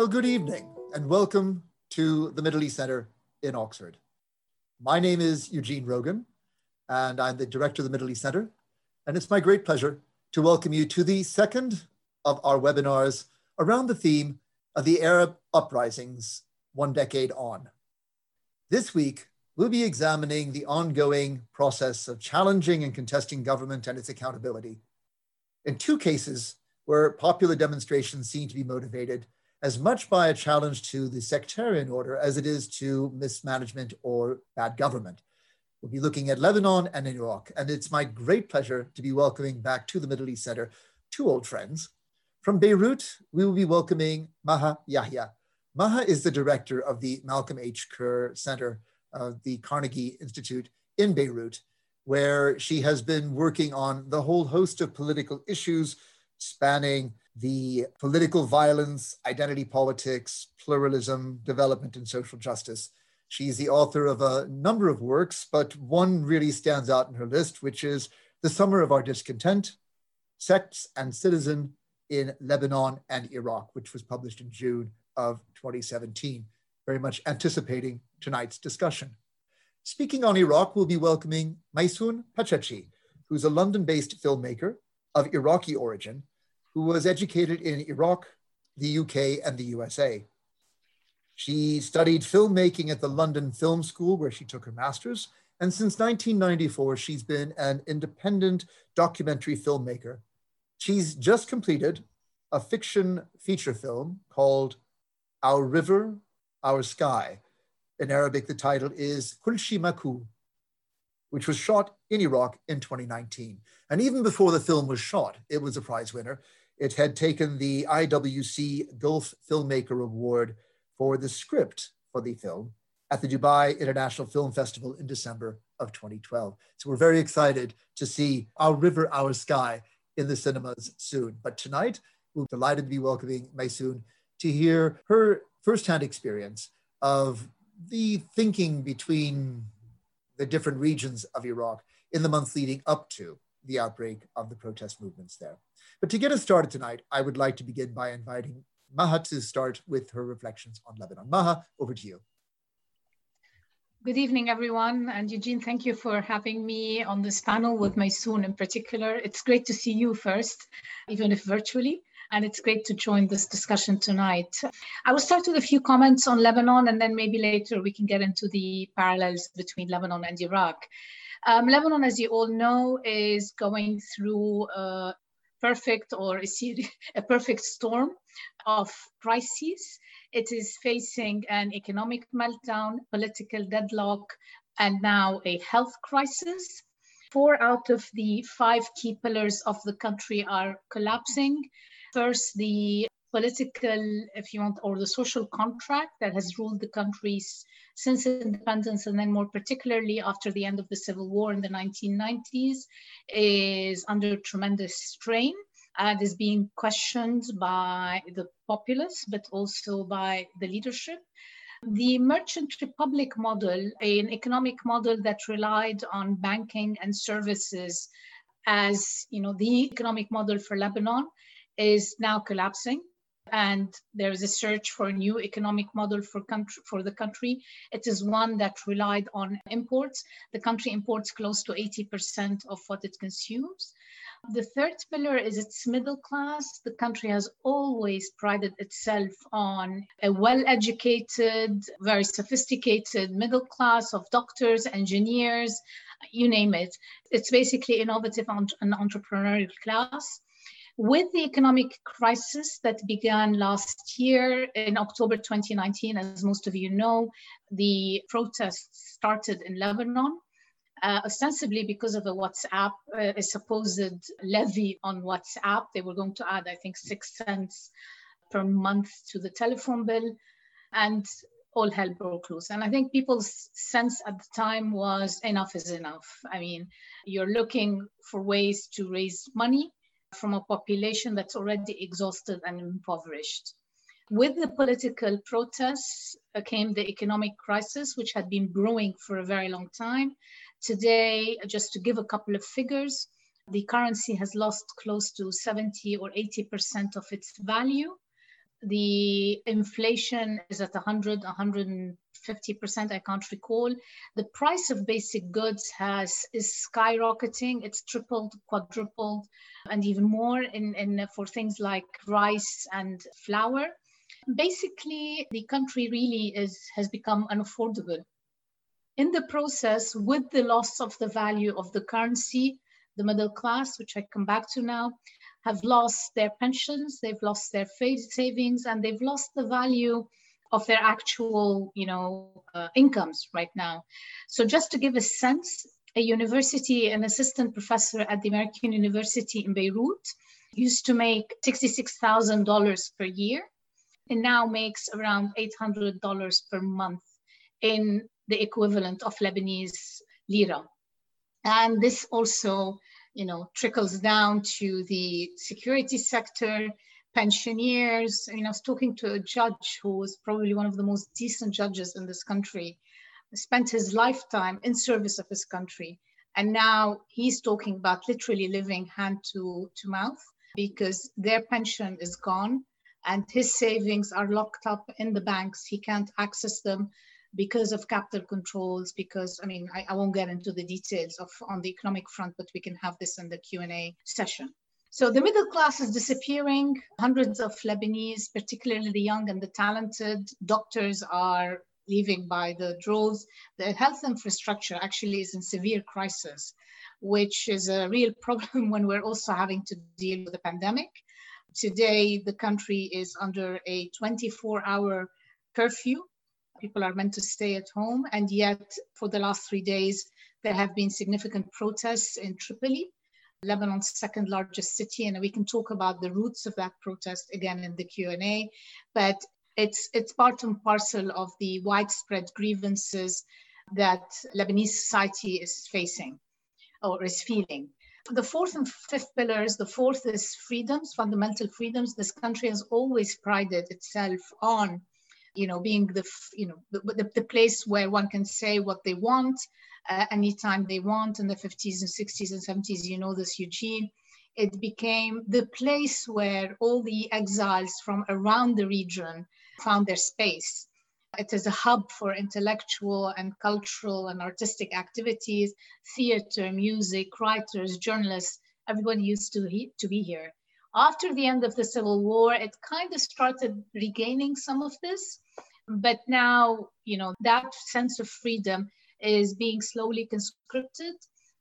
Well, good evening and welcome to the Middle East Center in Oxford. My name is Eugene Rogan and I'm the director of the Middle East Center. And it's my great pleasure to welcome you to the second of our webinars around the theme of the Arab uprisings one decade on. This week, we'll be examining the ongoing process of challenging and contesting government and its accountability. In two cases where popular demonstrations seem to be motivated as much by a challenge to the sectarian order as it is to mismanagement or bad government. We'll be looking at Lebanon and Iraq, and it's my great pleasure to be welcoming back to the Middle East Center two old friends. From Beirut, we will be welcoming Maha Yahya. Maha is the director of the Malcolm H. Kerr Center of the Carnegie Institute in Beirut, where she has been working on the whole host of political issues spanning the political violence, identity politics, pluralism, development, and social justice. She's the author of a number of works, but one really stands out in her list, which is The Summer of Our Discontent, Sects and Citizen in Lebanon and Iraq, which was published in June of 2017, very much anticipating tonight's discussion. Speaking on Iraq, we'll be welcoming Maysoon Pachachi, who's a London-based filmmaker of Iraqi origin who was educated in Iraq, the UK, and the USA. She studied filmmaking at the London Film School, where she took her master's. And since 1994, she's been an independent documentary filmmaker. She's just completed a fiction feature film called Our River, Our Sky. In Arabic, the title is Kulshi Maku, which was shot in Iraq in 2019. And even before the film was shot, it was a prize winner. It had taken the IWC Gulf Filmmaker Award for the script for the film at the Dubai International Film Festival in December of 2012. So we're very excited to see Our River, Our Sky in the cinemas soon. But tonight, we're delighted to be welcoming Maysoon to hear her firsthand experience of the thinking between the different regions of Iraq in the months leading up to the outbreak of the protest movements there. But to get us started tonight, I would like to begin by inviting Maha to start with her reflections on Lebanon. Maha, over to you. Good evening, everyone. And Eugene, thank you for having me on this panel with Maysoon in particular. It's great to see you first, even if virtually. And it's great to join this discussion tonight. I will start with a few comments on Lebanon, and then maybe later we can get into the parallels between Lebanon and Iraq. Um, Lebanon, as you all know, is going through a perfect or a, a perfect storm of crises. It is facing an economic meltdown, political deadlock, and now a health crisis. Four out of the five key pillars of the country are collapsing. First, the political, if you want, or the social contract that has ruled the countries since independence, and then more particularly after the end of the Civil War in the 1990s, is under tremendous strain and is being questioned by the populace, but also by the leadership. The merchant republic model, an economic model that relied on banking and services as you know the economic model for Lebanon, is now collapsing and there is a search for a new economic model for country for the country. It is one that relied on imports. The country imports close to 80% of what it consumes. The third pillar is its middle class. The country has always prided itself on a well educated, very sophisticated middle class of doctors, engineers, you name it. It's basically innovative and entrepreneurial class. With the economic crisis that began last year in October 2019, as most of you know, the protests started in Lebanon. Uh, ostensibly because of a WhatsApp, uh, a supposed levy on WhatsApp. They were going to add, I think, six cents per month to the telephone bill. And all hell broke loose. And I think people's sense at the time was enough is enough. I mean, you're looking for ways to raise money from a population that's already exhausted and impoverished. With the political protests uh, came the economic crisis, which had been brewing for a very long time. Today, just to give a couple of figures, the currency has lost close to 70 or 80% of its value. the inflation is at 100, 150%, I can't recall. The price of basic goods has is skyrocketing. It's tripled, quadrupled, and even more in, in for things like rice and flour. Basically, the country really is has become unaffordable. In the process, with the loss of the value of the currency, the middle class, which I come back to now, have lost their pensions, they've lost their savings, and they've lost the value of their actual, you know, uh, incomes right now. So just to give a sense, a university, an assistant professor at the American University in Beirut used to make $66,000 per year and now makes around $800 per month in the equivalent of Lebanese lira. And this also you know, trickles down to the security sector, pensioners. I mean, I was talking to a judge who was probably one of the most decent judges in this country, spent his lifetime in service of his country. And now he's talking about literally living hand to, to mouth because their pension is gone and his savings are locked up in the banks. He can't access them because of capital controls, because I mean, I, I won't get into the details of on the economic front, but we can have this in the Q&A session. So the middle class is disappearing. Hundreds of Lebanese, particularly the young and the talented doctors are leaving by the droves. The health infrastructure actually is in severe crisis, which is a real problem when we're also having to deal with the pandemic. Today, the country is under a 24 hour curfew people are meant to stay at home. And yet, for the last three days, there have been significant protests in Tripoli, Lebanon's second largest city. And we can talk about the roots of that protest again in the Q&A. But it's, it's part and parcel of the widespread grievances that Lebanese society is facing or is feeling. The fourth and fifth pillars, the fourth is freedoms, fundamental freedoms. This country has always prided itself on you know, being the, you know, the, the, the place where one can say what they want uh, anytime they want in the 50s and 60s and 70s, you know this, Eugene. It became the place where all the exiles from around the region found their space. It is a hub for intellectual and cultural and artistic activities, theater, music, writers, journalists. Everybody used to, he, to be here. After the end of the Civil War, it kind of started regaining some of this. But now, you know, that sense of freedom is being slowly conscripted.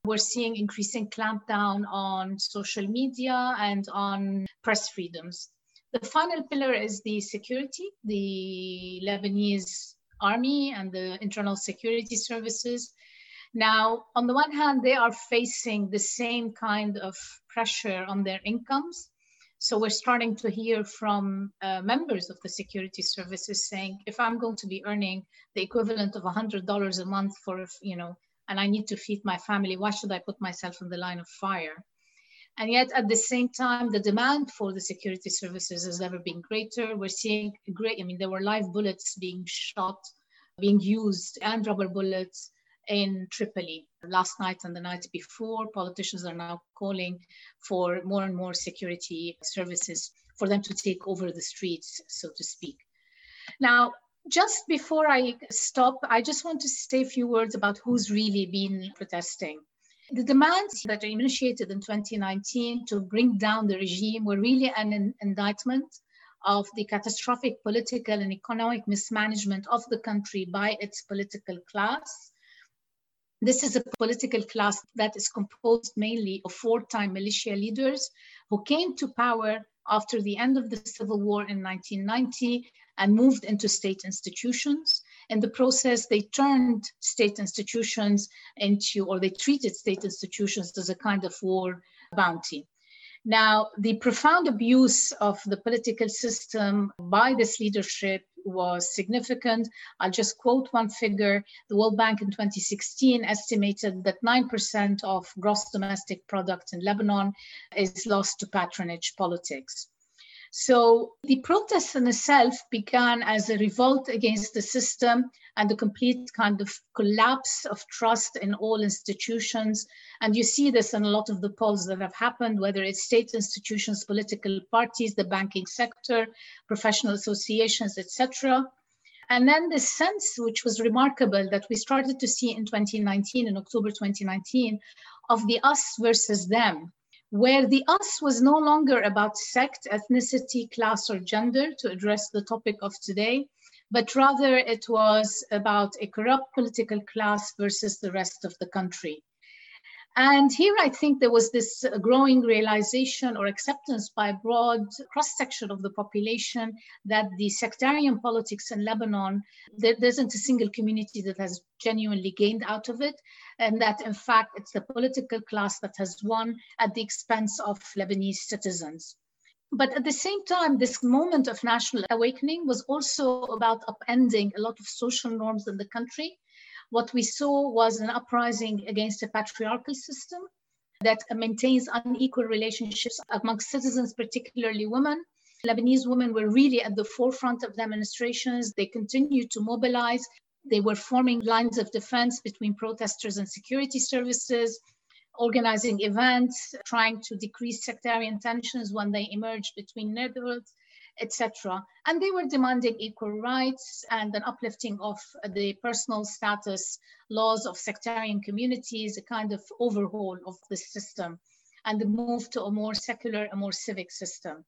We're seeing increasing clampdown on social media and on press freedoms. The final pillar is the security, the Lebanese army and the internal security services. Now, on the one hand, they are facing the same kind of pressure on their incomes so we're starting to hear from uh, members of the security services saying, if I'm going to be earning the equivalent of $100 a month for, you know, and I need to feed my family, why should I put myself in the line of fire? And yet at the same time, the demand for the security services has never been greater. We're seeing great, I mean, there were live bullets being shot, being used and rubber bullets in Tripoli. Last night and the night before, politicians are now calling for more and more security services for them to take over the streets, so to speak. Now, just before I stop, I just want to say a few words about who's really been protesting. The demands that are initiated in 2019 to bring down the regime were really an indictment of the catastrophic political and economic mismanagement of the country by its political class this is a political class that is composed mainly of four-time militia leaders who came to power after the end of the Civil War in 1990 and moved into state institutions. In the process, they turned state institutions into, or they treated state institutions as a kind of war bounty. Now, the profound abuse of the political system by this leadership was significant. I'll just quote one figure. The World Bank in 2016 estimated that 9% of gross domestic product in Lebanon is lost to patronage politics. So the protest in itself began as a revolt against the system and the complete kind of collapse of trust in all institutions. And you see this in a lot of the polls that have happened, whether it's state institutions, political parties, the banking sector, professional associations, etc. And then the sense, which was remarkable, that we started to see in 2019, in October 2019, of the us versus them where the us was no longer about sect, ethnicity, class, or gender, to address the topic of today, but rather it was about a corrupt political class versus the rest of the country. And here I think there was this growing realization or acceptance by a broad cross section of the population that the sectarian politics in Lebanon, there, there isn't a single community that has genuinely gained out of it. And that in fact, it's the political class that has won at the expense of Lebanese citizens. But at the same time, this moment of national awakening was also about upending a lot of social norms in the country what we saw was an uprising against a patriarchal system that maintains unequal relationships amongst citizens, particularly women. Lebanese women were really at the forefront of demonstrations. They continued to mobilize. They were forming lines of defense between protesters and security services, organizing events, trying to decrease sectarian tensions when they emerged between neighborhoods etc. And they were demanding equal rights and an uplifting of the personal status laws of sectarian communities, a kind of overhaul of the system and the move to a more secular, a more civic system.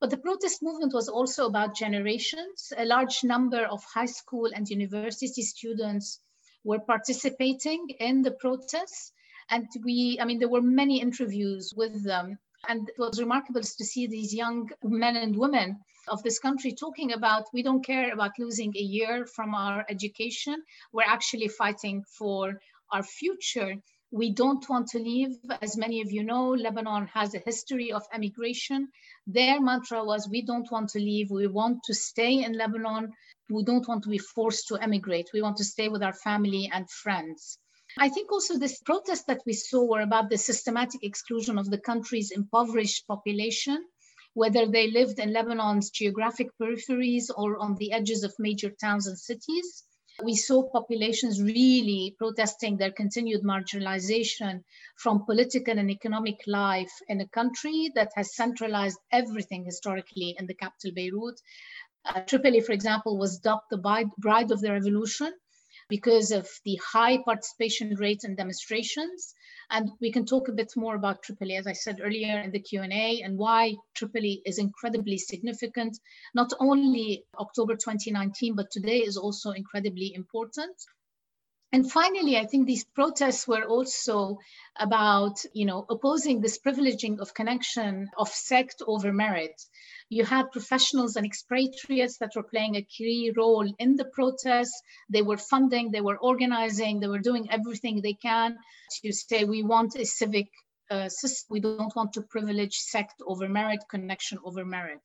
But the protest movement was also about generations. A large number of high school and university students were participating in the protests. And we, I mean, there were many interviews with them and it was remarkable to see these young men and women of this country talking about we don't care about losing a year from our education. We're actually fighting for our future. We don't want to leave. As many of you know, Lebanon has a history of emigration. Their mantra was we don't want to leave. We want to stay in Lebanon. We don't want to be forced to emigrate. We want to stay with our family and friends. I think also this protest that we saw were about the systematic exclusion of the country's impoverished population, whether they lived in Lebanon's geographic peripheries or on the edges of major towns and cities. We saw populations really protesting their continued marginalization from political and economic life in a country that has centralized everything historically in the capital Beirut. Uh, Tripoli, for example, was dubbed the bride of the revolution because of the high participation rates in demonstrations. And we can talk a bit more about Tripoli, as I said earlier in the Q&A, and why Tripoli is incredibly significant. Not only October 2019, but today is also incredibly important. And finally, I think these protests were also about, you know, opposing this privileging of connection of sect over merit. You had professionals and expatriates that were playing a key role in the protests. They were funding, they were organizing, they were doing everything they can to say we want a civic uh, system. We don't want to privilege sect over merit, connection over merit.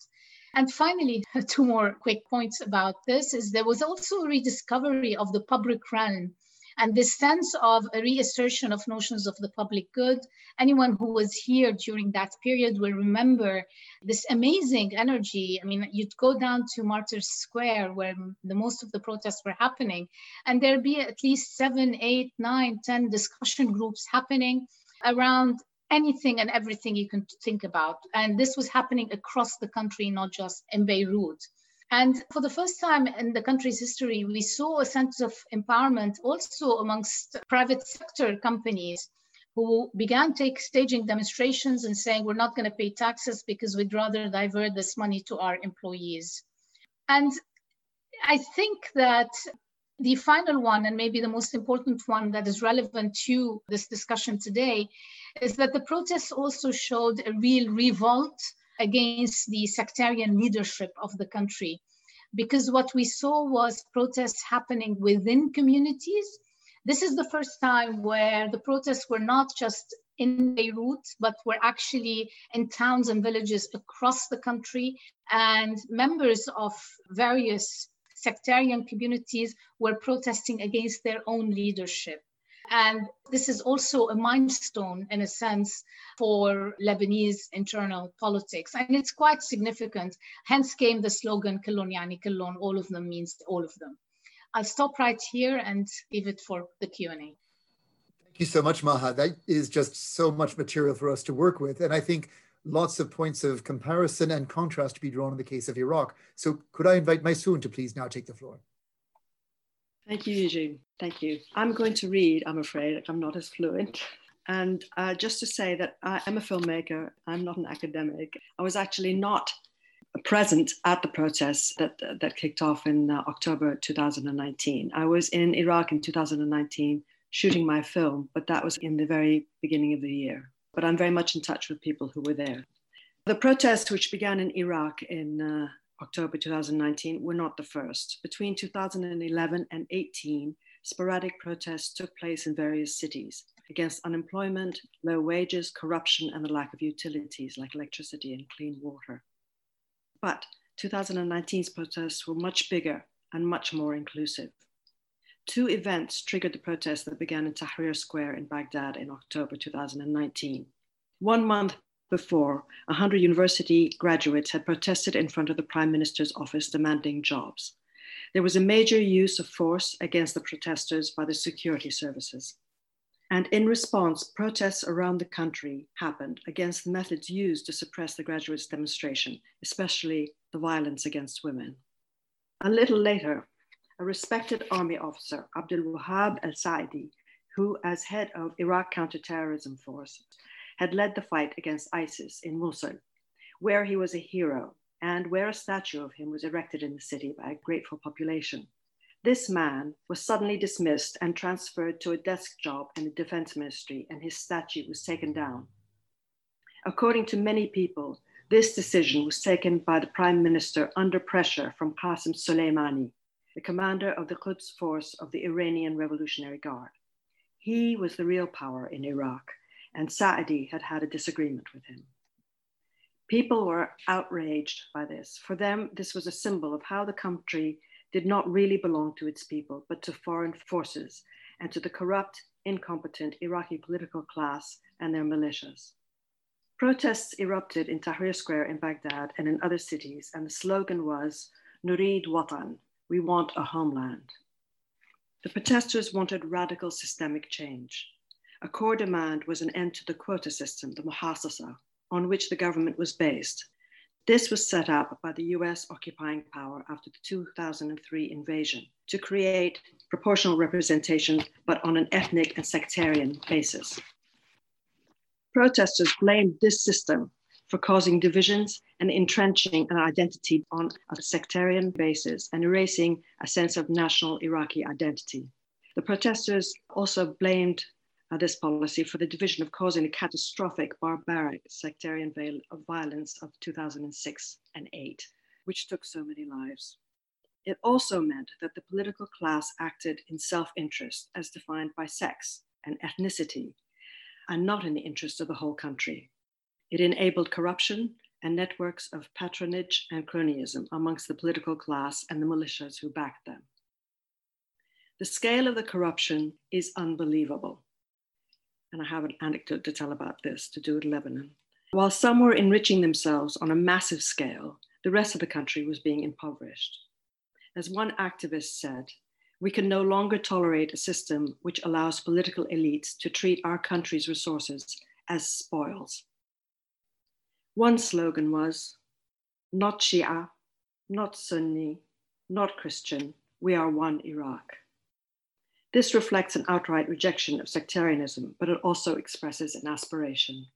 And finally, two more quick points about this is there was also a rediscovery of the public realm and this sense of a reassertion of notions of the public good. Anyone who was here during that period will remember this amazing energy. I mean, you'd go down to Martyrs Square where the most of the protests were happening, and there'd be at least seven, eight, nine, ten discussion groups happening around anything and everything you can think about. And this was happening across the country, not just in Beirut. And for the first time in the country's history, we saw a sense of empowerment also amongst private sector companies who began take staging demonstrations and saying, we're not going to pay taxes because we'd rather divert this money to our employees. And I think that the final one, and maybe the most important one that is relevant to this discussion today, is that the protests also showed a real revolt against the sectarian leadership of the country. Because what we saw was protests happening within communities. This is the first time where the protests were not just in Beirut, but were actually in towns and villages across the country. And members of various sectarian communities were protesting against their own leadership. And this is also a milestone, in a sense, for Lebanese internal politics. And it's quite significant. Hence came the slogan, Kullun Yani all of them means all of them. I'll stop right here and leave it for the Q&A. Thank you so much, Maha. That is just so much material for us to work with. And I think lots of points of comparison and contrast to be drawn in the case of Iraq. So could I invite Maysoon to please now take the floor? Thank you, Eugene. Thank you. I'm going to read, I'm afraid, I'm not as fluent. And uh, just to say that I am a filmmaker, I'm not an academic. I was actually not present at the protests that, that kicked off in uh, October 2019. I was in Iraq in 2019 shooting my film, but that was in the very beginning of the year. But I'm very much in touch with people who were there. The protests, which began in Iraq in uh, October 2019, were not the first. Between 2011 and 18, sporadic protests took place in various cities against unemployment, low wages, corruption, and the lack of utilities like electricity and clean water. But 2019's protests were much bigger and much more inclusive. Two events triggered the protests that began in Tahrir Square in Baghdad in October 2019. One month before, 100 university graduates had protested in front of the Prime Minister's office demanding jobs. There was a major use of force against the protesters by the security services. And in response, protests around the country happened against the methods used to suppress the graduates' demonstration, especially the violence against women. A little later, a respected army officer, Abdul Wahab al Saadi, who, as head of Iraq counterterrorism force, had led the fight against ISIS in Mosul, where he was a hero and where a statue of him was erected in the city by a grateful population. This man was suddenly dismissed and transferred to a desk job in the defense ministry, and his statue was taken down. According to many people, this decision was taken by the prime minister under pressure from Qasem Soleimani, the commander of the Quds force of the Iranian Revolutionary Guard. He was the real power in Iraq, and Saadi had had a disagreement with him. People were outraged by this. For them, this was a symbol of how the country did not really belong to its people, but to foreign forces and to the corrupt, incompetent Iraqi political class and their militias. Protests erupted in Tahrir Square in Baghdad and in other cities, and the slogan was Nurid Watan, we want a homeland. The protesters wanted radical systemic change. A core demand was an end to the quota system, the muhassasa, on which the government was based, this was set up by the US occupying power after the 2003 invasion to create proportional representation, but on an ethnic and sectarian basis. Protesters blamed this system for causing divisions and entrenching an identity on a sectarian basis and erasing a sense of national Iraqi identity. The protesters also blamed Uh, this policy for the division of causing the catastrophic, barbaric sectarian of uh, violence of 2006 and 8, which took so many lives. It also meant that the political class acted in self interest as defined by sects and ethnicity, and not in the interest of the whole country. It enabled corruption and networks of patronage and cronyism amongst the political class and the militias who backed them. The scale of the corruption is unbelievable and I have an anecdote to tell about this to do with Lebanon. While some were enriching themselves on a massive scale, the rest of the country was being impoverished. As one activist said, we can no longer tolerate a system which allows political elites to treat our country's resources as spoils. One slogan was not Shia, not Sunni, not Christian, we are one Iraq. This reflects an outright rejection of sectarianism, but it also expresses an aspiration.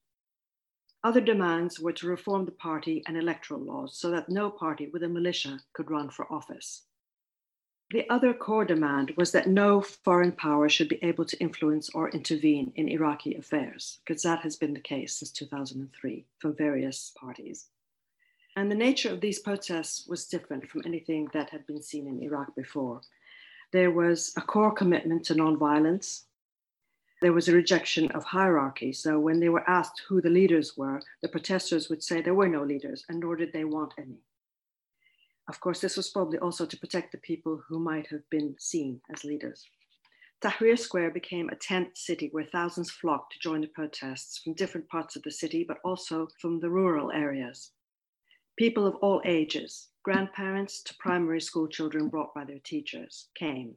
Other demands were to reform the party and electoral laws so that no party with a militia could run for office. The other core demand was that no foreign power should be able to influence or intervene in Iraqi affairs, because that has been the case since 2003 from various parties. And the nature of these protests was different from anything that had been seen in Iraq before there was a core commitment to nonviolence. There was a rejection of hierarchy. So when they were asked who the leaders were, the protesters would say there were no leaders, and nor did they want any. Of course, this was probably also to protect the people who might have been seen as leaders. Tahrir Square became a tent city where thousands flocked to join the protests from different parts of the city, but also from the rural areas. People of all ages, grandparents to primary school children brought by their teachers, came.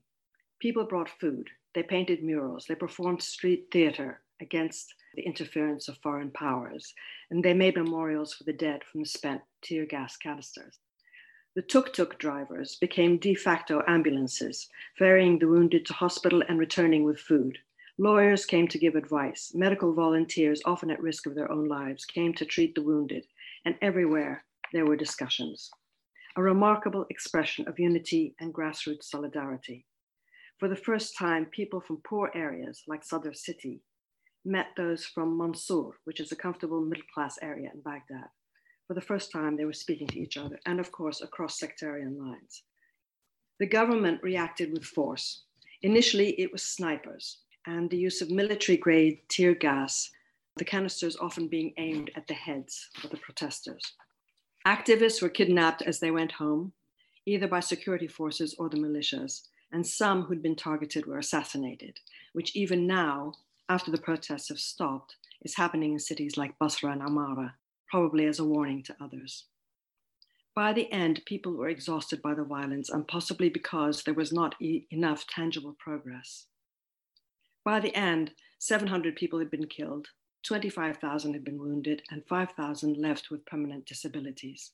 People brought food, they painted murals, they performed street theater against the interference of foreign powers, and they made memorials for the dead from the spent tear gas canisters. The tuk tuk drivers became de facto ambulances, ferrying the wounded to hospital and returning with food. Lawyers came to give advice. Medical volunteers, often at risk of their own lives, came to treat the wounded. And everywhere there were discussions. A remarkable expression of unity and grassroots solidarity. For the first time, people from poor areas like Sadr City met those from Mansour, which is a comfortable middle class area in Baghdad. For the first time, they were speaking to each other, and of course, across sectarian lines. The government reacted with force. Initially, it was snipers and the use of military grade tear gas, the canisters often being aimed at the heads of the protesters. Activists were kidnapped as they went home, either by security forces or the militias, and some who'd been targeted were assassinated, which even now, after the protests have stopped, is happening in cities like Basra and Amara, probably as a warning to others. By the end, people were exhausted by the violence and possibly because there was not e- enough tangible progress. By the end, 700 people had been killed, 25,000 had been wounded, and 5,000 left with permanent disabilities.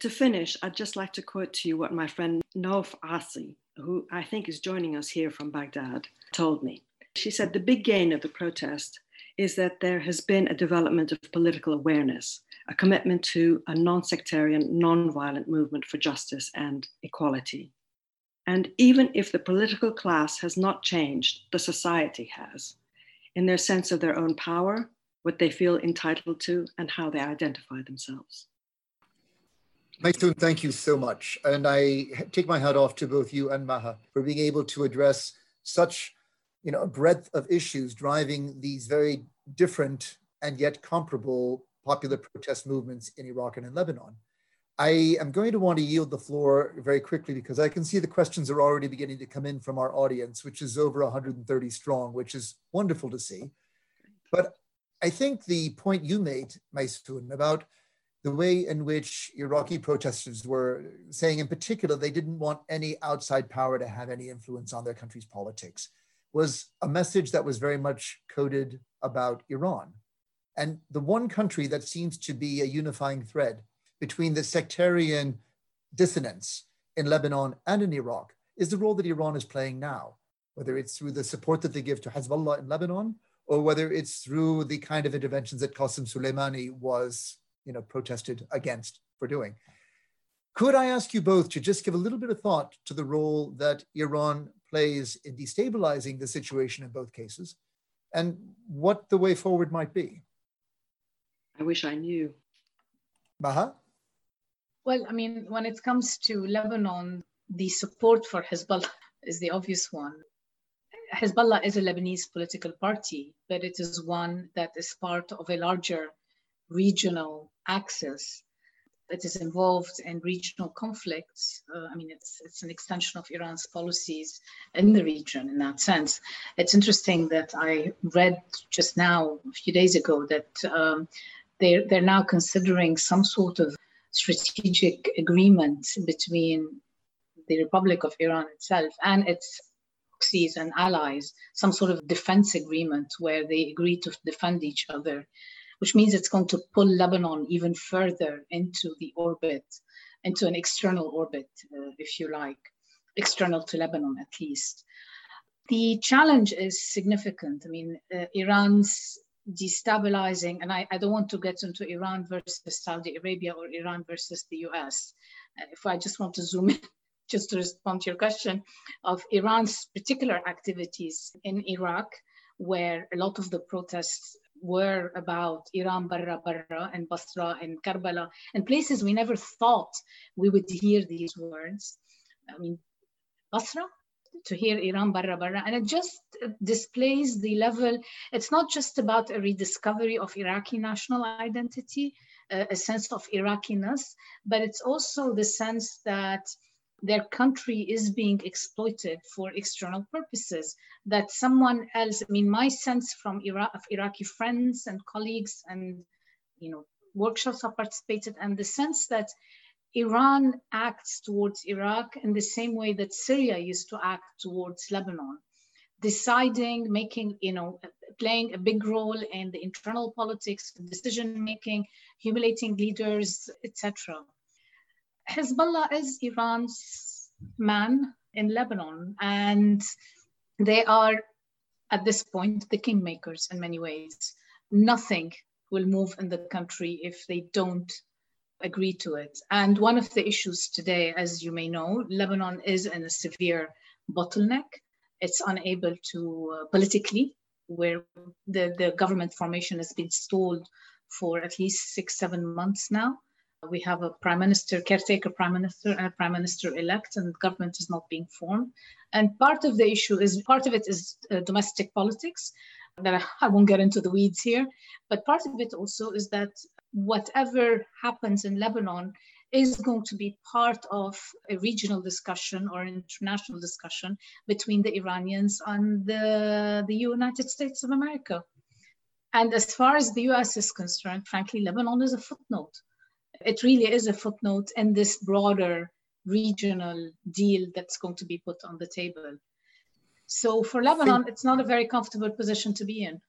To finish, I'd just like to quote to you what my friend Nauf Asi, who I think is joining us here from Baghdad, told me. She said the big gain of the protest is that there has been a development of political awareness, a commitment to a non sectarian, non violent movement for justice and equality. And even if the political class has not changed, the society has, in their sense of their own power, what they feel entitled to, and how they identify themselves. Maysoon, thank you so much. And I take my hat off to both you and Maha for being able to address such you know, a breadth of issues driving these very different and yet comparable popular protest movements in Iraq and in Lebanon. I am going to want to yield the floor very quickly because I can see the questions are already beginning to come in from our audience, which is over 130 strong, which is wonderful to see. But I think the point you made, Maysoon, about the way in which Iraqi protesters were saying, in particular, they didn't want any outside power to have any influence on their country's politics was a message that was very much coded about Iran. And the one country that seems to be a unifying thread between the sectarian dissonance in Lebanon and in Iraq is the role that Iran is playing now, whether it's through the support that they give to Hezbollah in Lebanon or whether it's through the kind of interventions that Qasem Soleimani was you know, protested against for doing. Could I ask you both to just give a little bit of thought to the role that Iran plays in destabilizing the situation in both cases and what the way forward might be? I wish I knew. Maha? Well, I mean, when it comes to Lebanon, the support for Hezbollah is the obvious one. Hezbollah is a Lebanese political party, but it is one that is part of a larger regional axis that is involved in regional conflicts. Uh, I mean, it's, it's an extension of Iran's policies in the region in that sense. It's interesting that I read just now, a few days ago, that um, they're, they're now considering some sort of strategic agreement between the Republic of Iran itself and its proxies and allies, some sort of defense agreement where they agree to defend each other which means it's going to pull Lebanon even further into the orbit, into an external orbit, uh, if you like, external to Lebanon at least. The challenge is significant. I mean, uh, Iran's destabilizing, and I, I, don't want to get into Iran versus Saudi Arabia or Iran versus the US. Uh, if I just want to zoom in, just to respond to your question, of Iran's particular activities in Iraq, where a lot of the protests were about Iran Barra Barra and Basra and Karbala and places we never thought we would hear these words. I mean, Basra, to hear Iran Barra Barra, and it just displays the level. It's not just about a rediscovery of Iraqi national identity, uh, a sense of Iraqiness, but it's also the sense that their country is being exploited for external purposes that someone else i mean my sense from iraq of iraqi friends and colleagues and you know workshops i participated and the sense that iran acts towards iraq in the same way that syria used to act towards lebanon deciding making you know playing a big role in the internal politics decision making humiliating leaders etc Hezbollah is Iran's man in Lebanon, and they are at this point the kingmakers in many ways. Nothing will move in the country if they don't agree to it. And one of the issues today, as you may know, Lebanon is in a severe bottleneck. It's unable to uh, politically, where the, the government formation has been stalled for at least six, seven months now. We have a prime minister, caretaker prime minister, and a prime minister elect, and government is not being formed. And part of the issue is part of it is uh, domestic politics. That I won't get into the weeds here, but part of it also is that whatever happens in Lebanon is going to be part of a regional discussion or an international discussion between the Iranians and the, the United States of America. And as far as the US is concerned, frankly, Lebanon is a footnote it really is a footnote in this broader regional deal that's going to be put on the table. So for Lebanon, it's not a very comfortable position to be in.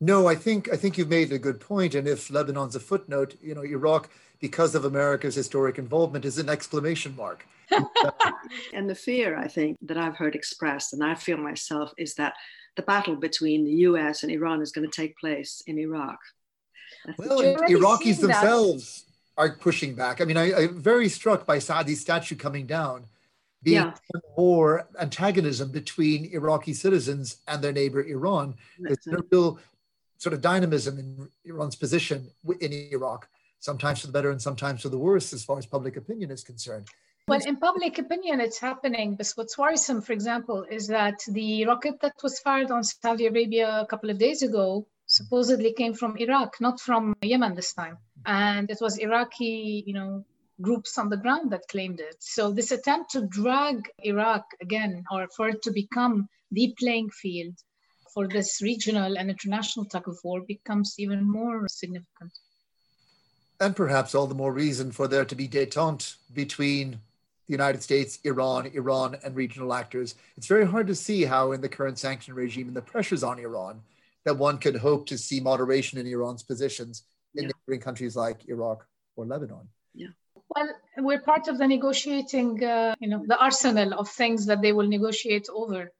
No, I think I think you've made a good point. And if Lebanon's a footnote, you know, Iraq, because of America's historic involvement, is an exclamation mark. and the fear, I think, that I've heard expressed, and I feel myself, is that the battle between the US and Iran is going to take place in Iraq. Well, Iraqis themselves are pushing back. I mean, I, am very struck by Saadi's statue coming down, being yeah. more antagonism between Iraqi citizens and their neighbor Iran. That's There's a real sort of dynamism in Iran's position in Iraq, sometimes for the better and sometimes for the worse, as far as public opinion is concerned. Well, in public opinion, it's happening. But what's worrisome, for example, is that the rocket that was fired on Saudi Arabia a couple of days ago supposedly came from Iraq, not from Yemen this time. And it was Iraqi, you know, groups on the ground that claimed it. So this attempt to drag Iraq again, or for it to become the playing field for this regional and international tug of war becomes even more significant. And perhaps all the more reason for there to be detente between the United States, Iran, Iran, and regional actors. It's very hard to see how, in the current sanction regime and the pressures on Iran, that one could hope to see moderation in Iran's positions in yeah. neighboring countries like Iraq or Lebanon. Yeah. Well, we're part of the negotiating, uh, you know, the arsenal of things that they will negotiate over.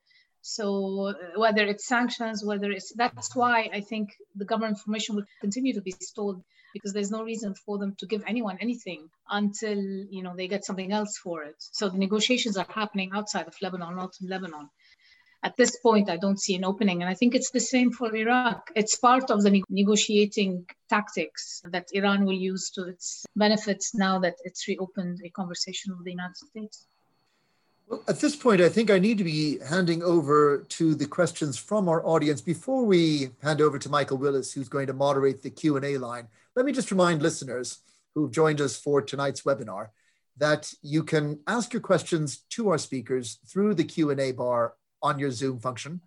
So uh, whether it's sanctions, whether it's that's why I think the government information will continue to be stalled because there's no reason for them to give anyone anything until you know they get something else for it. So the negotiations are happening outside of Lebanon, not in Lebanon at this point, I don't see an opening. And I think it's the same for Iraq. It's part of the negotiating tactics that Iran will use to its benefits now that it's reopened a conversation with the United States. Well, at this point, I think I need to be handing over to the questions from our audience. Before we hand over to Michael Willis, who's going to moderate the Q&A line, let me just remind listeners who've joined us for tonight's webinar that you can ask your questions to our speakers through the Q&A bar on your Zoom function.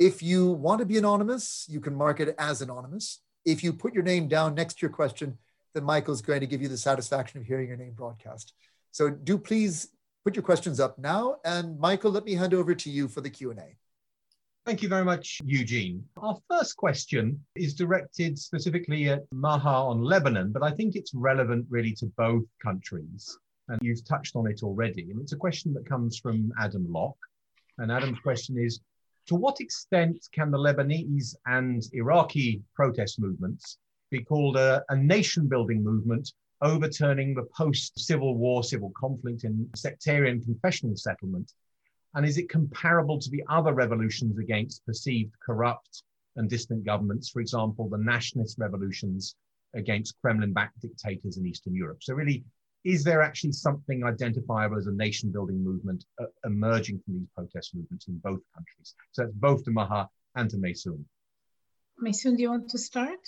If you want to be anonymous, you can mark it as anonymous. If you put your name down next to your question, then Michael's going to give you the satisfaction of hearing your name broadcast. So do please put your questions up now. And Michael, let me hand over to you for the Q&A. Thank you very much, Eugene. Our first question is directed specifically at Maha on Lebanon, but I think it's relevant really to both countries. And you've touched on it already. And it's a question that comes from Adam Locke. And Adam's question is To what extent can the Lebanese and Iraqi protest movements be called a, a nation building movement, overturning the post civil war, civil conflict, and sectarian confessional settlement? And is it comparable to the other revolutions against perceived corrupt and distant governments, for example, the nationalist revolutions against Kremlin backed dictators in Eastern Europe? So, really, is there actually something identifiable as a nation building movement uh, emerging from these protest movements in both countries? So that's both to Maha and to Maysoon. Maysoon, do you want to start?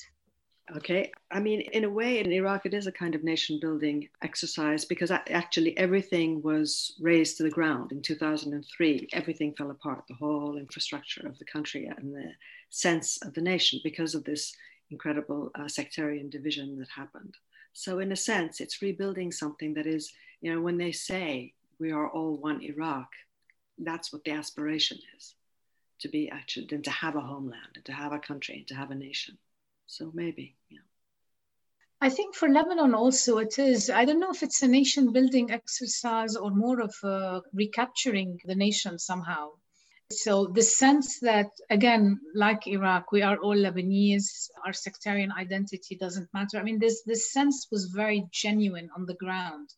Okay, I mean, in a way, in Iraq, it is a kind of nation building exercise because actually everything was razed to the ground in 2003. Everything fell apart, the whole infrastructure of the country and the sense of the nation because of this incredible uh, sectarian division that happened. So, in a sense, it's rebuilding something that is, you know, when they say we are all one Iraq, that's what the aspiration is to be actually, and to have a homeland, and to have a country, and to have a nation. So maybe, yeah. I think for Lebanon also it is. I don't know if it's a nation building exercise or more of recapturing the nation somehow. So the sense that, again, like Iraq, we are all Lebanese, our sectarian identity doesn't matter. I mean, this, this sense was very genuine on the ground.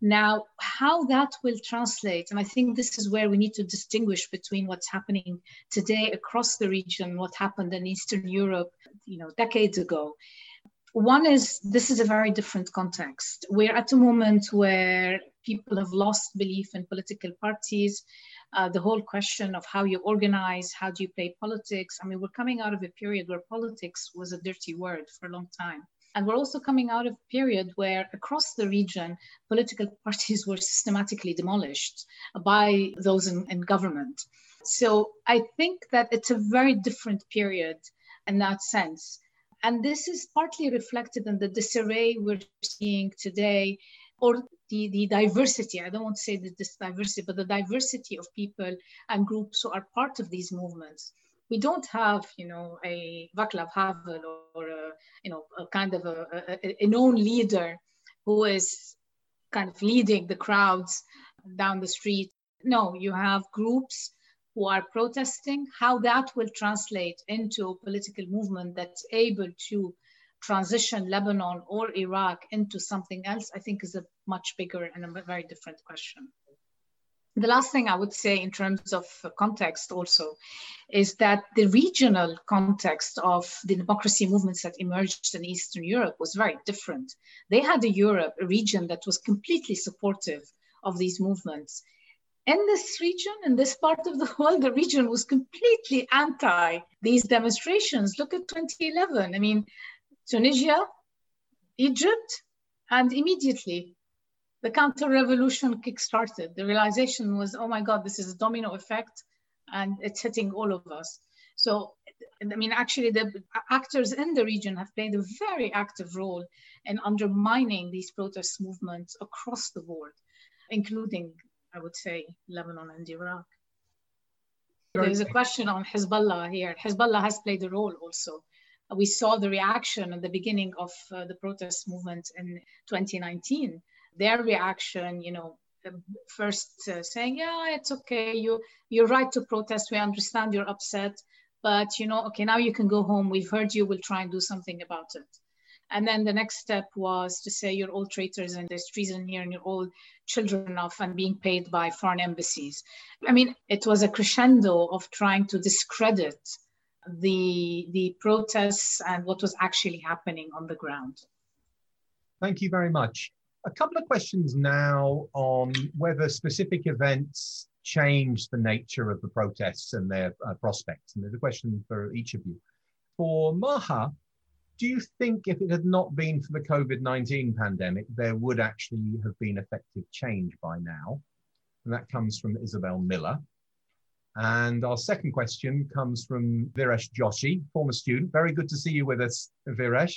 Now, how that will translate, and I think this is where we need to distinguish between what's happening today across the region, what happened in Eastern Europe, you know, decades ago. One is this is a very different context. We're at a moment where people have lost belief in political parties. Uh, the whole question of how you organize, how do you play politics. I mean, we're coming out of a period where politics was a dirty word for a long time. And we're also coming out of a period where across the region, political parties were systematically demolished by those in, in government. So I think that it's a very different period in that sense. And this is partly reflected in the disarray we're seeing today, or the, the diversity. I don't want to say that this diversity, but the diversity of people and groups who are part of these movements we don't have, you know, a Václav Havel or, a, you know, a kind of a, a, a known leader who is kind of leading the crowds down the street. No, you have groups who are protesting. How that will translate into a political movement that's able to transition Lebanon or Iraq into something else, I think is a much bigger and a very different question. The last thing I would say in terms of context also is that the regional context of the democracy movements that emerged in Eastern Europe was very different. They had a Europe, a region that was completely supportive of these movements. In this region, in this part of the world, the region was completely anti these demonstrations. Look at 2011. I mean, Tunisia, Egypt, and immediately the counter revolution kick-started. The realization was, oh my God, this is a domino effect and it's hitting all of us. So, I mean, actually the actors in the region have played a very active role in undermining these protest movements across the board, including, I would say, Lebanon and Iraq. There's a question on Hezbollah here. Hezbollah has played a role also. We saw the reaction at the beginning of uh, the protest movement in 2019 their reaction, you know, first uh, saying, yeah, it's okay, you, you're right to protest, we understand you're upset, but you know, okay, now you can go home, we've heard you, we'll try and do something about it. And then the next step was to say you're all traitors and there's treason here and you're all children of and being paid by foreign embassies. I mean, it was a crescendo of trying to discredit the, the protests and what was actually happening on the ground. Thank you very much. A couple of questions now on whether specific events change the nature of the protests and their uh, prospects. And there's a question for each of you. For Maha, do you think if it had not been for the COVID 19 pandemic, there would actually have been effective change by now? And that comes from Isabel Miller. And our second question comes from Viresh Joshi, former student. Very good to see you with us, Viresh.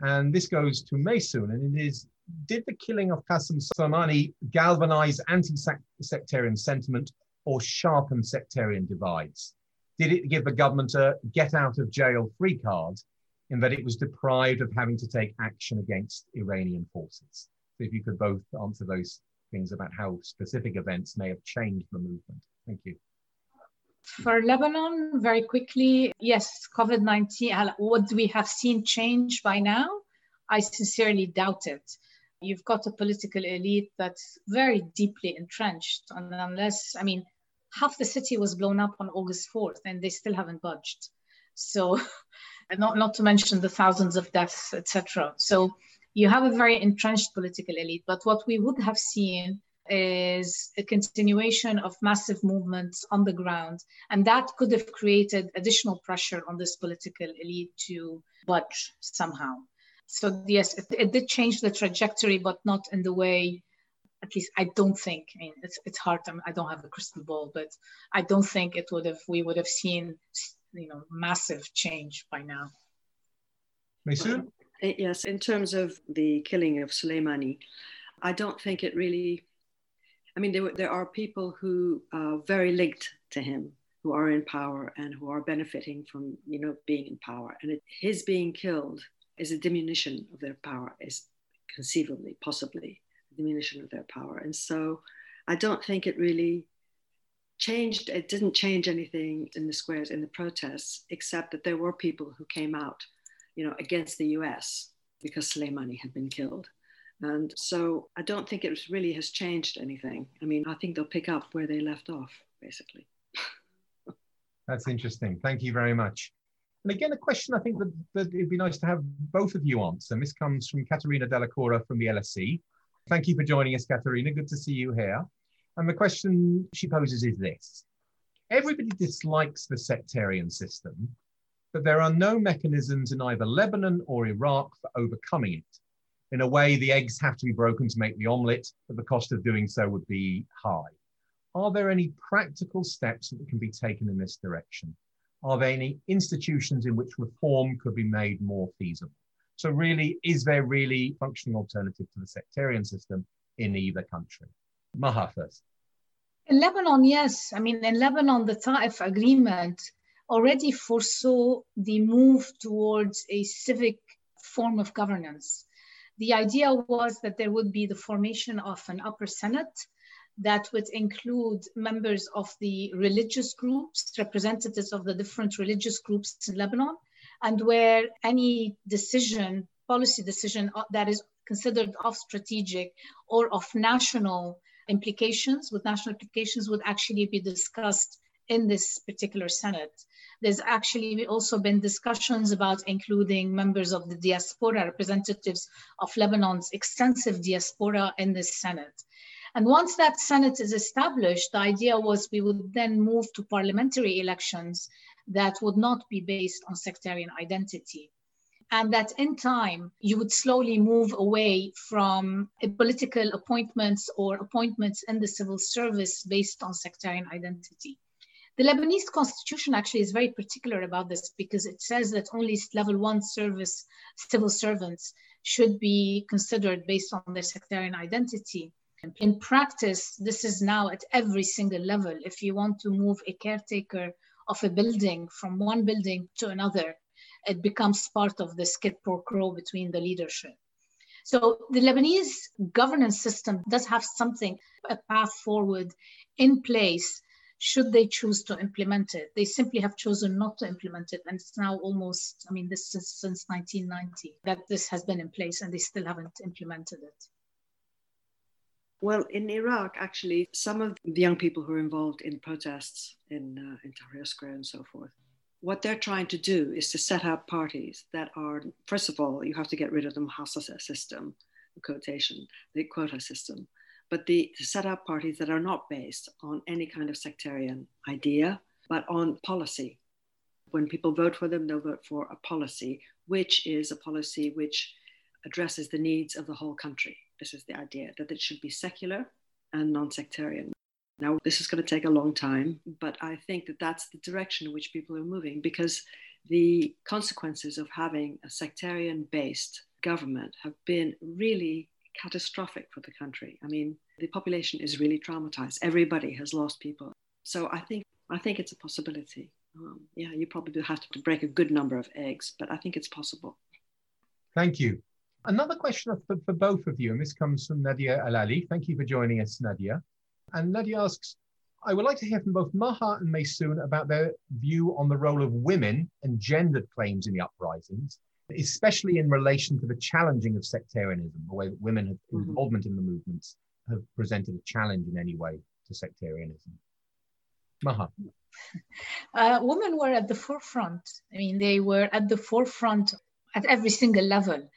And this goes to Maysoon, and it is did the killing of Qasem Soleimani galvanize anti-sectarian sentiment or sharpen sectarian divides? Did it give the government a get out of jail free card in that it was deprived of having to take action against Iranian forces? So if you could both answer those things about how specific events may have changed the movement. Thank you. For Lebanon, very quickly, yes, COVID 19, what we have seen change by now? I sincerely doubt it you've got a political elite that's very deeply entrenched. And unless, I mean, half the city was blown up on August 4th and they still haven't budged. So, not, not to mention the thousands of deaths, etc. So, you have a very entrenched political elite. But what we would have seen is a continuation of massive movements on the ground. And that could have created additional pressure on this political elite to budge somehow. So, yes, it, it did change the trajectory, but not in the way at least I don't think. I mean, it's it's hard. I, mean, I don't have a crystal ball, but I don't think it would have. We would have seen, you know, massive change by now. Maysoon? Uh, yes, in terms of the killing of Soleimani, I don't think it really. I mean, there, there are people who are very linked to him, who are in power and who are benefiting from, you know, being in power. And it, his being killed is a diminution of their power, is conceivably, possibly a diminution of their power. And so I don't think it really changed, it didn't change anything in the squares, in the protests, except that there were people who came out, you know, against the US because Soleimani had been killed. And so I don't think it really has changed anything. I mean, I think they'll pick up where they left off, basically. That's interesting. Thank you very much. And again, a question I think that, that, it'd be nice to have both of you answer. And this comes from Caterina Della Cora from the LSE. Thank you for joining us, Caterina. Good to see you here. And the question she poses is this Everybody dislikes the sectarian system, but there are no mechanisms in either Lebanon or Iraq for overcoming it. In a way, the eggs have to be broken to make the omelette, but the cost of doing so would be high. Are there any practical steps that can be taken in this direction? Are there any institutions in which reform could be made more feasible? So really, is there really functioning alternative to the sectarian system in either country? Maha first. In Lebanon, yes. I mean, in Lebanon, the Ta'if agreement already foresaw the move towards a civic form of governance. The idea was that there would be the formation of an upper Senate that would include members of the religious groups, representatives of the different religious groups in Lebanon, and where any decision, policy decision uh, that is considered of strategic or of national implications, with national implications, would actually be discussed in this particular Senate. There's actually also been discussions about including members of the diaspora, representatives of Lebanon's extensive diaspora in this Senate. And once that Senate is established, the idea was we would then move to parliamentary elections that would not be based on sectarian identity. And that in time, you would slowly move away from political appointments or appointments in the civil service based on sectarian identity. The Lebanese constitution actually is very particular about this because it says that only level one service civil servants should be considered based on their sectarian identity. In practice, this is now at every single level. If you want to move a caretaker of a building from one building to another, it becomes part of the quid pro quo between the leadership. So the Lebanese governance system does have something, a path forward in place should they choose to implement it. They simply have chosen not to implement it. And it's now almost, I mean, this is since 1990 that this has been in place and they still haven't implemented it. Well, in Iraq, actually, some of the young people who are involved in protests in, uh, in Tahrir Square and so forth, what they're trying to do is to set up parties that are, first of all, you have to get rid of the muhassasa system, the quotation, the quota system, but the, to set up parties that are not based on any kind of sectarian idea, but on policy. When people vote for them, they'll vote for a policy, which is a policy which addresses the needs of the whole country this is the idea that it should be secular and non sectarian. Now, this is going to take a long time, but I think that that's the direction in which people are moving because the consequences of having a sectarian based government have been really catastrophic for the country. I mean, the population is really traumatized. Everybody has lost people. So I think I think it's a possibility. Um, yeah, you probably have to break a good number of eggs, but I think it's possible. Thank you. Another question for, for both of you, and this comes from Nadia Alali. Thank you for joining us, Nadia. And Nadia asks, I would like to hear from both Maha and Maysoon about their view on the role of women and gendered claims in the uprisings, especially in relation to the challenging of sectarianism, the way that women have mm-hmm. involvement in the movements have presented a challenge in any way to sectarianism. Maha. Uh, women were at the forefront. I mean, they were at the forefront at every single level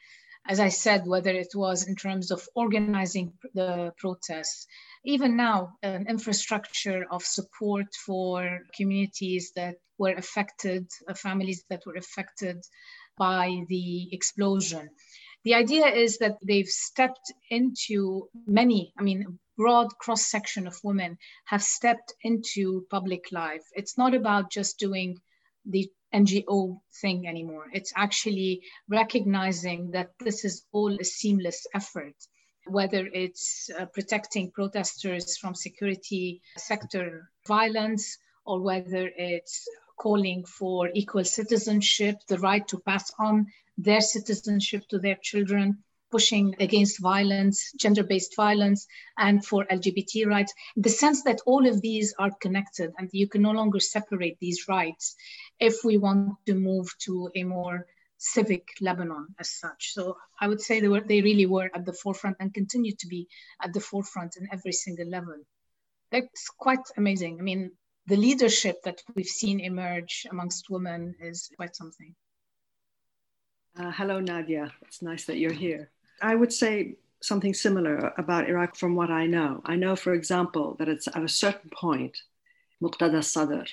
as I said, whether it was in terms of organizing the protests, even now, an infrastructure of support for communities that were affected, uh, families that were affected by the explosion. The idea is that they've stepped into many, I mean, a broad cross section of women have stepped into public life. It's not about just doing the NGO thing anymore. It's actually recognizing that this is all a seamless effort, whether it's uh, protecting protesters from security sector violence or whether it's calling for equal citizenship, the right to pass on their citizenship to their children, pushing against violence, gender based violence, and for LGBT rights. The sense that all of these are connected and you can no longer separate these rights if we want to move to a more civic Lebanon as such. So I would say they were they really were at the forefront and continue to be at the forefront in every single level. That's quite amazing. I mean, the leadership that we've seen emerge amongst women is quite something. Uh, hello, Nadia. It's nice that you're here. I would say something similar about Iraq from what I know. I know, for example, that it's at a certain point, Muqtada Sadr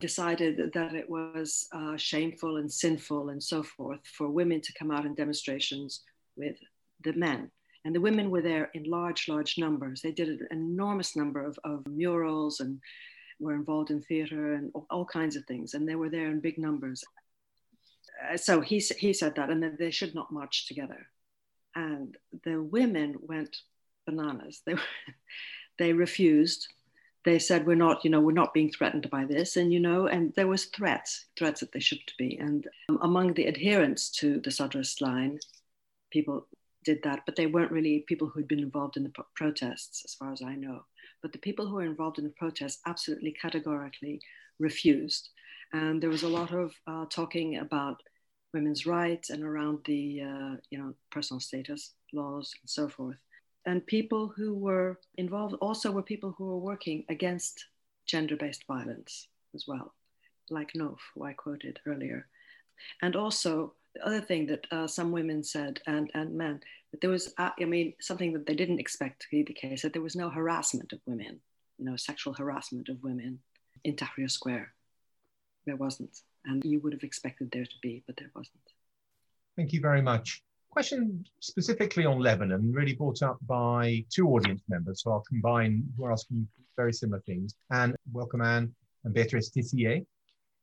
decided that it was uh, shameful and sinful and so forth for women to come out in demonstrations with the men. And the women were there in large, large numbers. They did an enormous number of, of murals and were involved in theater and all kinds of things. And they were there in big numbers. Uh, so he, he said that, and that they should not march together and the women went bananas. They they refused. They said we're not, you know, we're not being threatened by this, and you know, and there was threats, threats that they shouldn't be. And um, among the adherents to the Sadrist line, people did that, but they weren't really people who'd been involved in the pro- protests, as far as I know. But the people who were involved in the protests absolutely categorically refused. And there was a lot of uh, talking about women's rights and around the uh, you know personal status laws and so forth. And people who were involved also were people who were working against gender-based violence as well, like Nof, who I quoted earlier. And also the other thing that uh, some women said and, and men, that there was, uh, I mean, something that they didn't expect to be the case, that there was no harassment of women, you know, sexual harassment of women in Tahrir Square. There wasn't and you would have expected there to be, but there wasn't. Thank you very much. Question specifically on Lebanon, really brought up by two audience members. So I'll combine who are asking very similar things. And welcome Anne and Beatrice Tissier.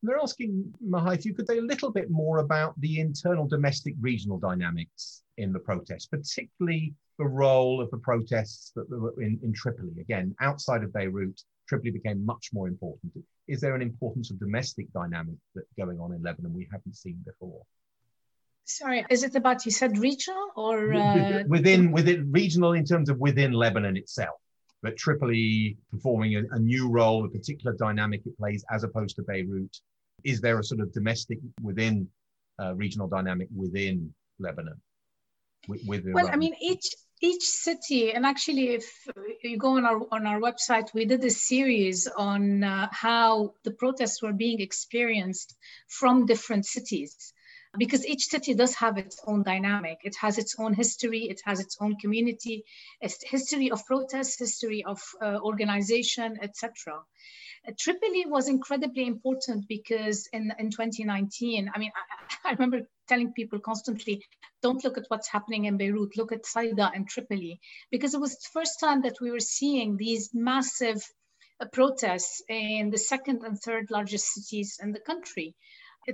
They're asking, Maha, if you could say a little bit more about the internal domestic regional dynamics in the protests, particularly the role of the protests that were in, in Tripoli. Again, outside of Beirut, Tripoli became much more important is there an importance of domestic dynamic that going on in Lebanon we haven't seen before? Sorry, is it about you said regional or uh... within within regional in terms of within Lebanon itself? But Tripoli performing a, a new role, a particular dynamic it plays as opposed to Beirut. Is there a sort of domestic within uh, regional dynamic within Lebanon? With, with well, I mean, each each city, and actually, if you go on our on our website, we did a series on uh, how the protests were being experienced from different cities, because each city does have its own dynamic. It has its own history. It has its own community, its history of protests, history of uh, organization, etc. Tripoli was incredibly important because in, in 2019, I mean, I, I, remember telling people constantly, don't look at what's happening in Beirut, look at Saida and Tripoli, because it was the first time that we were seeing these massive uh, protests in the second and third largest cities in the country.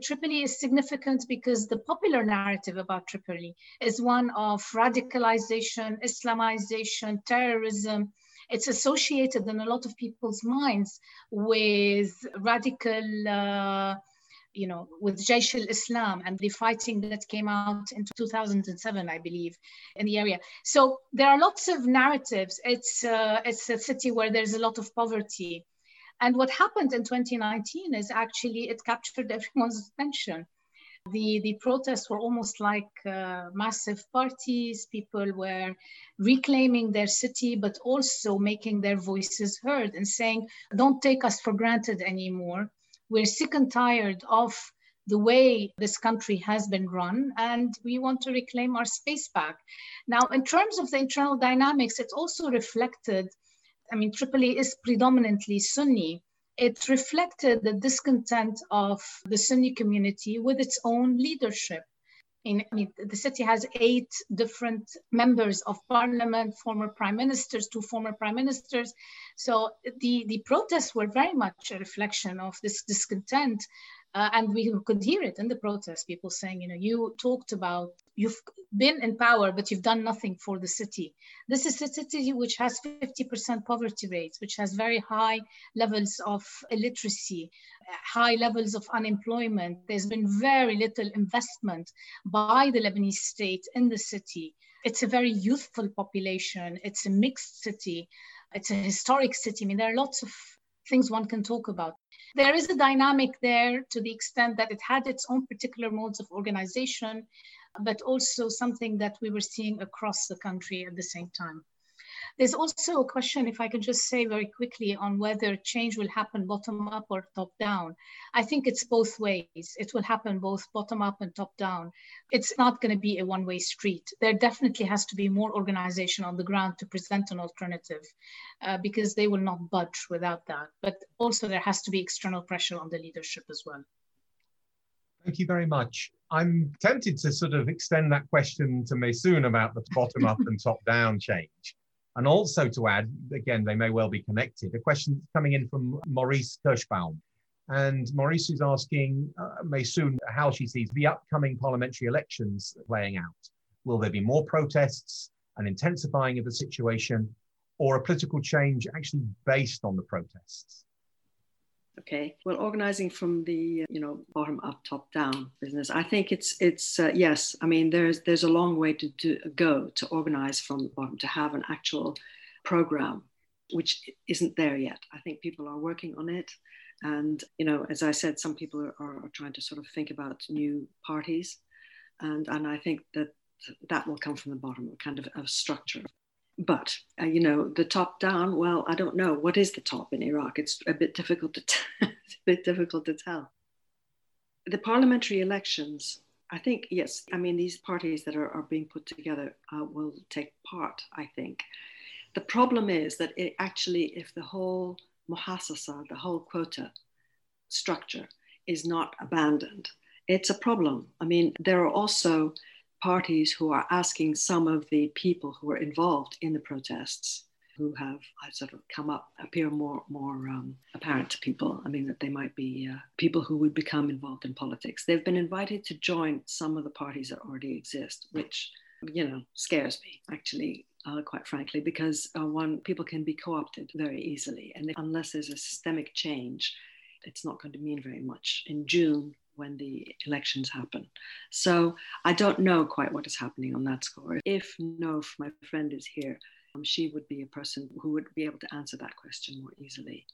Tripoli is significant because the popular narrative about Tripoli is one of radicalization, Islamization, terrorism, it's associated in a lot of people's minds with radical, uh, you know, with Jaish al-Islam and the fighting that came out in 2007, I believe, in the area. So there are lots of narratives. It's, uh, it's a city where there's a lot of poverty. And what happened in 2019 is actually it captured everyone's attention the, the protests were almost like uh, massive parties. People were reclaiming their city, but also making their voices heard and saying, don't take us for granted anymore. We're sick and tired of the way this country has been run, and we want to reclaim our space back. Now, in terms of the internal dynamics, it's also reflected. I mean, Tripoli is predominantly Sunni. It reflected the discontent of the Sunni community with its own leadership. In, I mean, the city has eight different members of parliament, former prime ministers, two former prime ministers. So the, the protests were very much a reflection of this discontent uh, and we could hear it in the protests, people saying, you know, you talked about, you've been in power, but you've done nothing for the city. This is a city which has 50% poverty rates, which has very high levels of illiteracy, high levels of unemployment. There's been very little investment by the Lebanese state in the city. It's a very youthful population. It's a mixed city. It's a historic city. I mean, there are lots of things one can talk about. There is a dynamic there to the extent that it had its own particular modes of organization, but also something that we were seeing across the country at the same time. There's also a question, if I can just say very quickly, on whether change will happen bottom up or top down. I think it's both ways. It will happen both bottom up and top down. It's not going to be a one way street. There definitely has to be more organization on the ground to present an alternative uh, because they will not budge without that. But also, there has to be external pressure on the leadership as well. Thank you very much. I'm tempted to sort of extend that question to Maysoon about the bottom up and top down change. And also to add, again, they may well be connected, a question coming in from Maurice Kirschbaum. And Maurice is asking uh, Maysoon how she sees the upcoming parliamentary elections playing out. Will there be more protests, an intensifying of the situation, or a political change actually based on the protests? Okay. Well, organizing from the you know bottom up, top down business. I think it's it's uh, yes. I mean, there's there's a long way to do, go to organize from the bottom to have an actual program, which isn't there yet. I think people are working on it, and you know, as I said, some people are, are trying to sort of think about new parties, and and I think that that will come from the bottom, kind of a structure but uh, you know the top down well i don't know. What is the top in iraq? It's a bit difficult to t- it's a bit difficult to tell. The parliamentary elections i think yes i mean these parties that are, are being put together uh, will take part i think. The problem is that it actually if the whole muhassasa the whole quota structure is not abandoned it's a problem. I mean there are also parties who are asking some of the people who are involved in the protests who have uh, sort of come up appear more more um, apparent to people. I mean that they might be uh, people who would become involved in politics. They've been invited to join some of the parties that already exist, which you know scares me actually. Uh, quite frankly, because uh, one people can be co-opted very easily, and unless there's a systemic change, it's not going to mean very much. In June, when the elections happen. So I don't know quite what is happening on that score. If Nof, my friend, is here, um, she would be a person who would be able to answer that question more easily.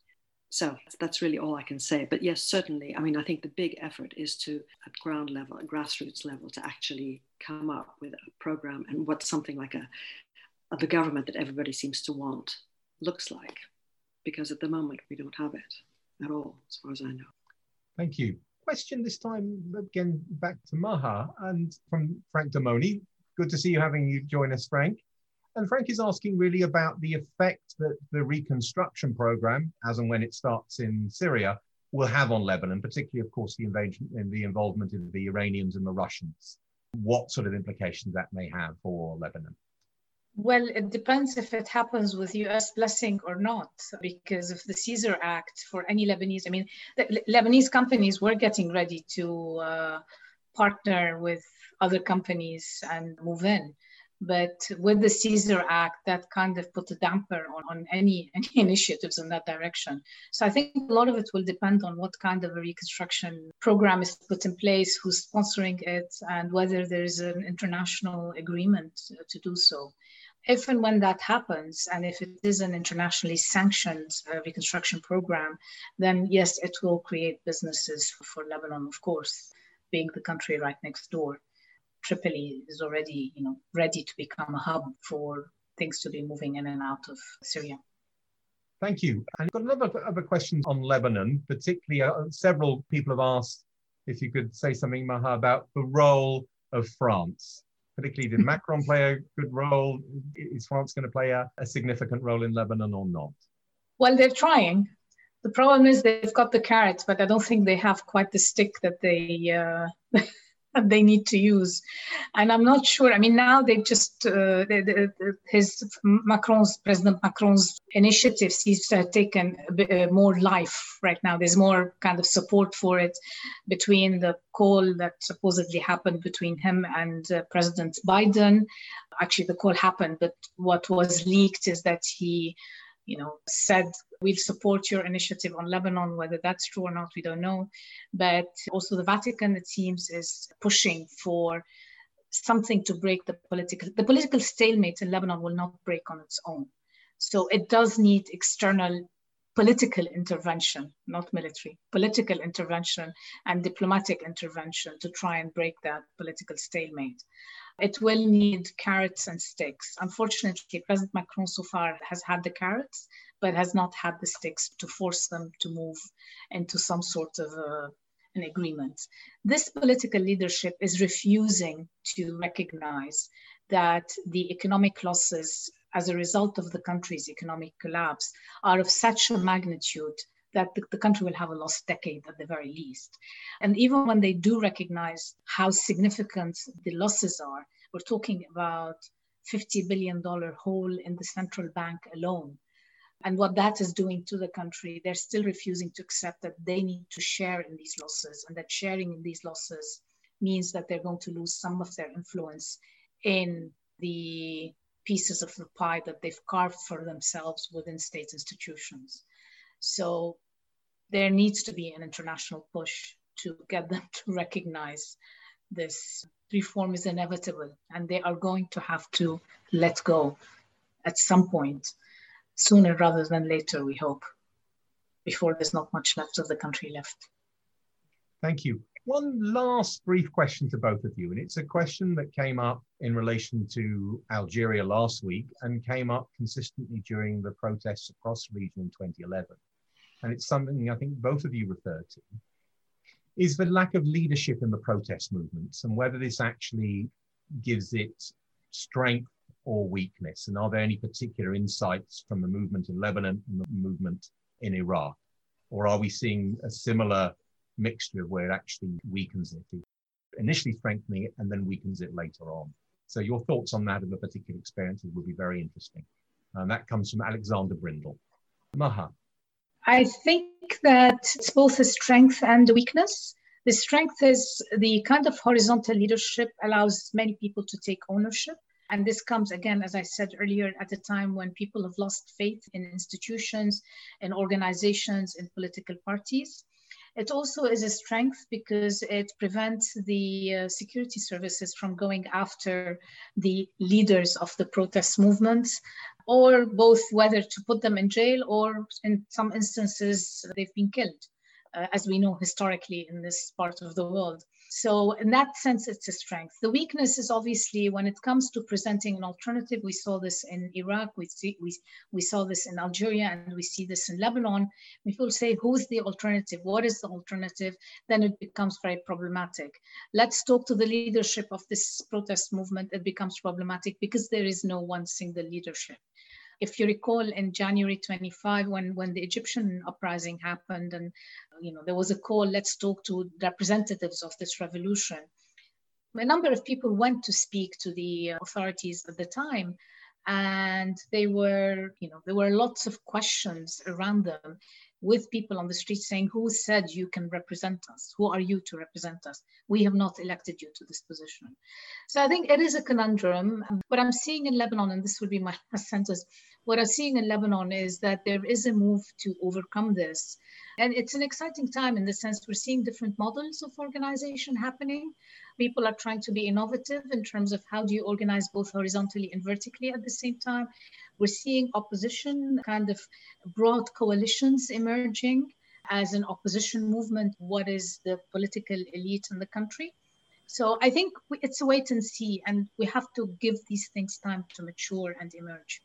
So that's really all I can say. But yes, certainly. I mean, I think the big effort is to, at ground level, at grassroots level, to actually come up with a program and what something like a, a the government that everybody seems to want looks like. Because at the moment we don't have it at all, as far as I know. Thank you question this time again back to Maha and from Frank Damoni. Good to see you having you join us, Frank. And Frank is asking really about the effect that the reconstruction program, as and when it starts in Syria, will have on Lebanon, particularly, of course, the invasion and the involvement of the Iranians and the Russians. What sort of implications that may have for Lebanon? Well, it depends if it happens with US blessing or not, because of the Caesar Act for any Lebanese. I mean, Lebanese companies were getting ready to uh, partner with other companies and move in. But with the Caesar Act, that kind of put a damper on, on any, any initiatives in that direction. So I think a lot of it will depend on what kind of a reconstruction program is put in place, who's sponsoring it, and whether there is an international agreement to do so if and when that happens, and if it is an internationally sanctioned uh, reconstruction program, then yes, it will create businesses for, Lebanon, of course, being the country right next door. Tripoli is already, you know, ready to become a hub for things to be moving in and out of Syria. Thank you. And I've got another other questions on Lebanon, particularly uh, several people have asked if you could say something, Maha, about the role of France. Particularly, did Macron play a good role? Is France going to play a, a significant role in Lebanon or not? Well, they're trying. The problem is they've got the carrots, but I don't think they have quite the stick that they uh, they need to use. And I'm not sure. I mean, now they've just uh, they, they, his Macron's President Macron's initiative seems to have taken a bit uh, more life right now. There's more kind of support for it between the call that supposedly happened between him and uh, President Biden. Actually, the call happened, but what was leaked is that he you know, said we'll support your initiative on Lebanon. Whether that's true or not, we don't know. But also the Vatican, it seems, is pushing for something to break the political the political stalemate in Lebanon will not break on its own. So it does need external political intervention, not military, political intervention and diplomatic intervention to try and break that political stalemate. It will need carrots and sticks. Unfortunately, President Macron so far has had the carrots, but has not had the sticks to force them to move into some sort of a, an agreement. This political leadership is refusing to recognize that the economic losses as a result of the country's economic collapse are of such a magnitude that the, the, country will have a lost decade at the very least. And even when they do recognize how significant the losses are, we're talking about $50 billion hole in the central bank alone. And what that is doing to the country, they're still refusing to accept that they need to share in these losses and that sharing in these losses means that they're going to lose some of their influence in the pieces of the pie that they've carved for themselves within state institutions. So there needs to be an international push to get them to recognize this reform is inevitable and they are going to have to let go at some point sooner rather than later we hope before there's not much left of the country left. Thank you. One last brief question to both of you and it's a question that came up in relation to algeria last week and came up consistently during the protests across the region in 2011 and it's something I think both of you referred to, is the lack of leadership in the protest movements and whether this actually gives it strength or weakness. And are there any particular insights from the movement in Lebanon and the movement in Iraq? Or are we seeing a similar mixture where it actually weakens it, initially strengthening it and then weakens it later on? So your thoughts on that and the particular experiences would be very interesting. And that comes from Alexander Brindle. Maha. I think that it's both a strength and a weakness. The strength is the kind of horizontal leadership allows many people to take ownership. And this comes again, as I said earlier, at a time when people have lost faith in institutions, in organizations, in political parties. It also is a strength because it prevents the uh, security services from going after the leaders of the protest movements or both whether to put them in jail or in some instances they've been killed, uh, as we know historically in this part of the world. So in that sense, it's a strength. The weakness is obviously when it comes to presenting an alternative. We saw this in Iraq, we, see, we, we saw this in Algeria, and we see this in Lebanon. People say, who's the alternative? What is the alternative? Then it becomes very problematic. Let's talk to the leadership of this protest movement. It becomes problematic because there is no one single leadership if you recall in January 25, when, when the Egyptian uprising happened and you know there was a call, let's talk to representatives of this revolution. A number of people went to speak to the authorities at the time and they were, you know, there were lots of questions around them with people on the street saying, who said you can represent us? Who are you to represent us? We have not elected you to this position. So I think it is a conundrum. What I'm seeing in Lebanon, and this would be my last sentence, what I'm seeing in Lebanon is that there is a move to overcome this. And it's an exciting time in the sense we're seeing different models of organization happening. People are trying to be innovative in terms of how do you organize both horizontally and vertically at the same time. We're seeing opposition, kind of broad coalitions emerging as an opposition movement. What is the political elite in the country? So I think it's a wait and see, and we have to give these things time to mature and emerge.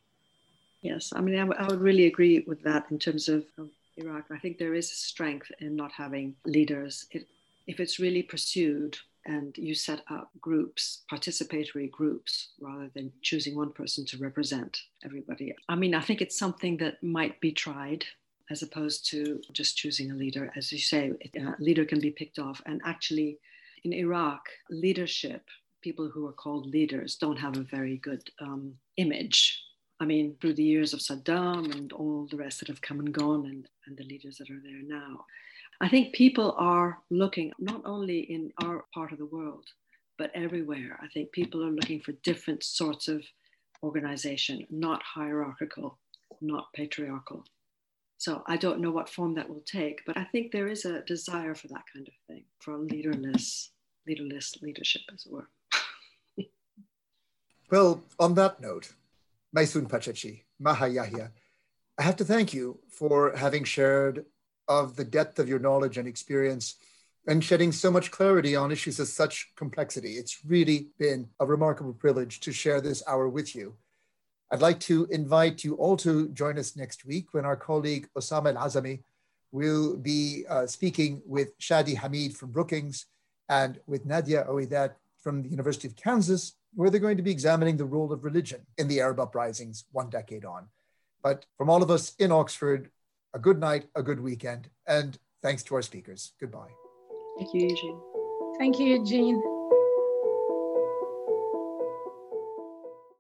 Yes, I mean, I, w- I would really agree with that in terms of, of Iraq. I think there is strength in not having leaders. It, if it's really pursued and you set up groups, participatory groups, rather than choosing one person to represent everybody. I mean, I think it's something that might be tried as opposed to just choosing a leader. As you say, a leader can be picked off. And actually, in Iraq, leadership, people who are called leaders, don't have a very good um, image. I mean, through the years of Saddam and all the rest that have come and gone, and, and the leaders that are there now. I think people are looking not only in our part of the world, but everywhere. I think people are looking for different sorts of organization, not hierarchical, not patriarchal. So I don't know what form that will take, but I think there is a desire for that kind of thing, for leaderless, leaderless leadership, as it were. well, on that note, Maysoon Pachachi, Maha Yahya, I have to thank you for having shared of the depth of your knowledge and experience and shedding so much clarity on issues of such complexity. It's really been a remarkable privilege to share this hour with you. I'd like to invite you all to join us next week when our colleague Osama Al Azami will be uh, speaking with Shadi Hamid from Brookings and with Nadia Oweidat from the University of Kansas, where they're going to be examining the role of religion in the Arab uprisings one decade on. But from all of us in Oxford, a good night, a good weekend, and thanks to our speakers. Goodbye. Thank you, Eugene. Thank you, Eugene.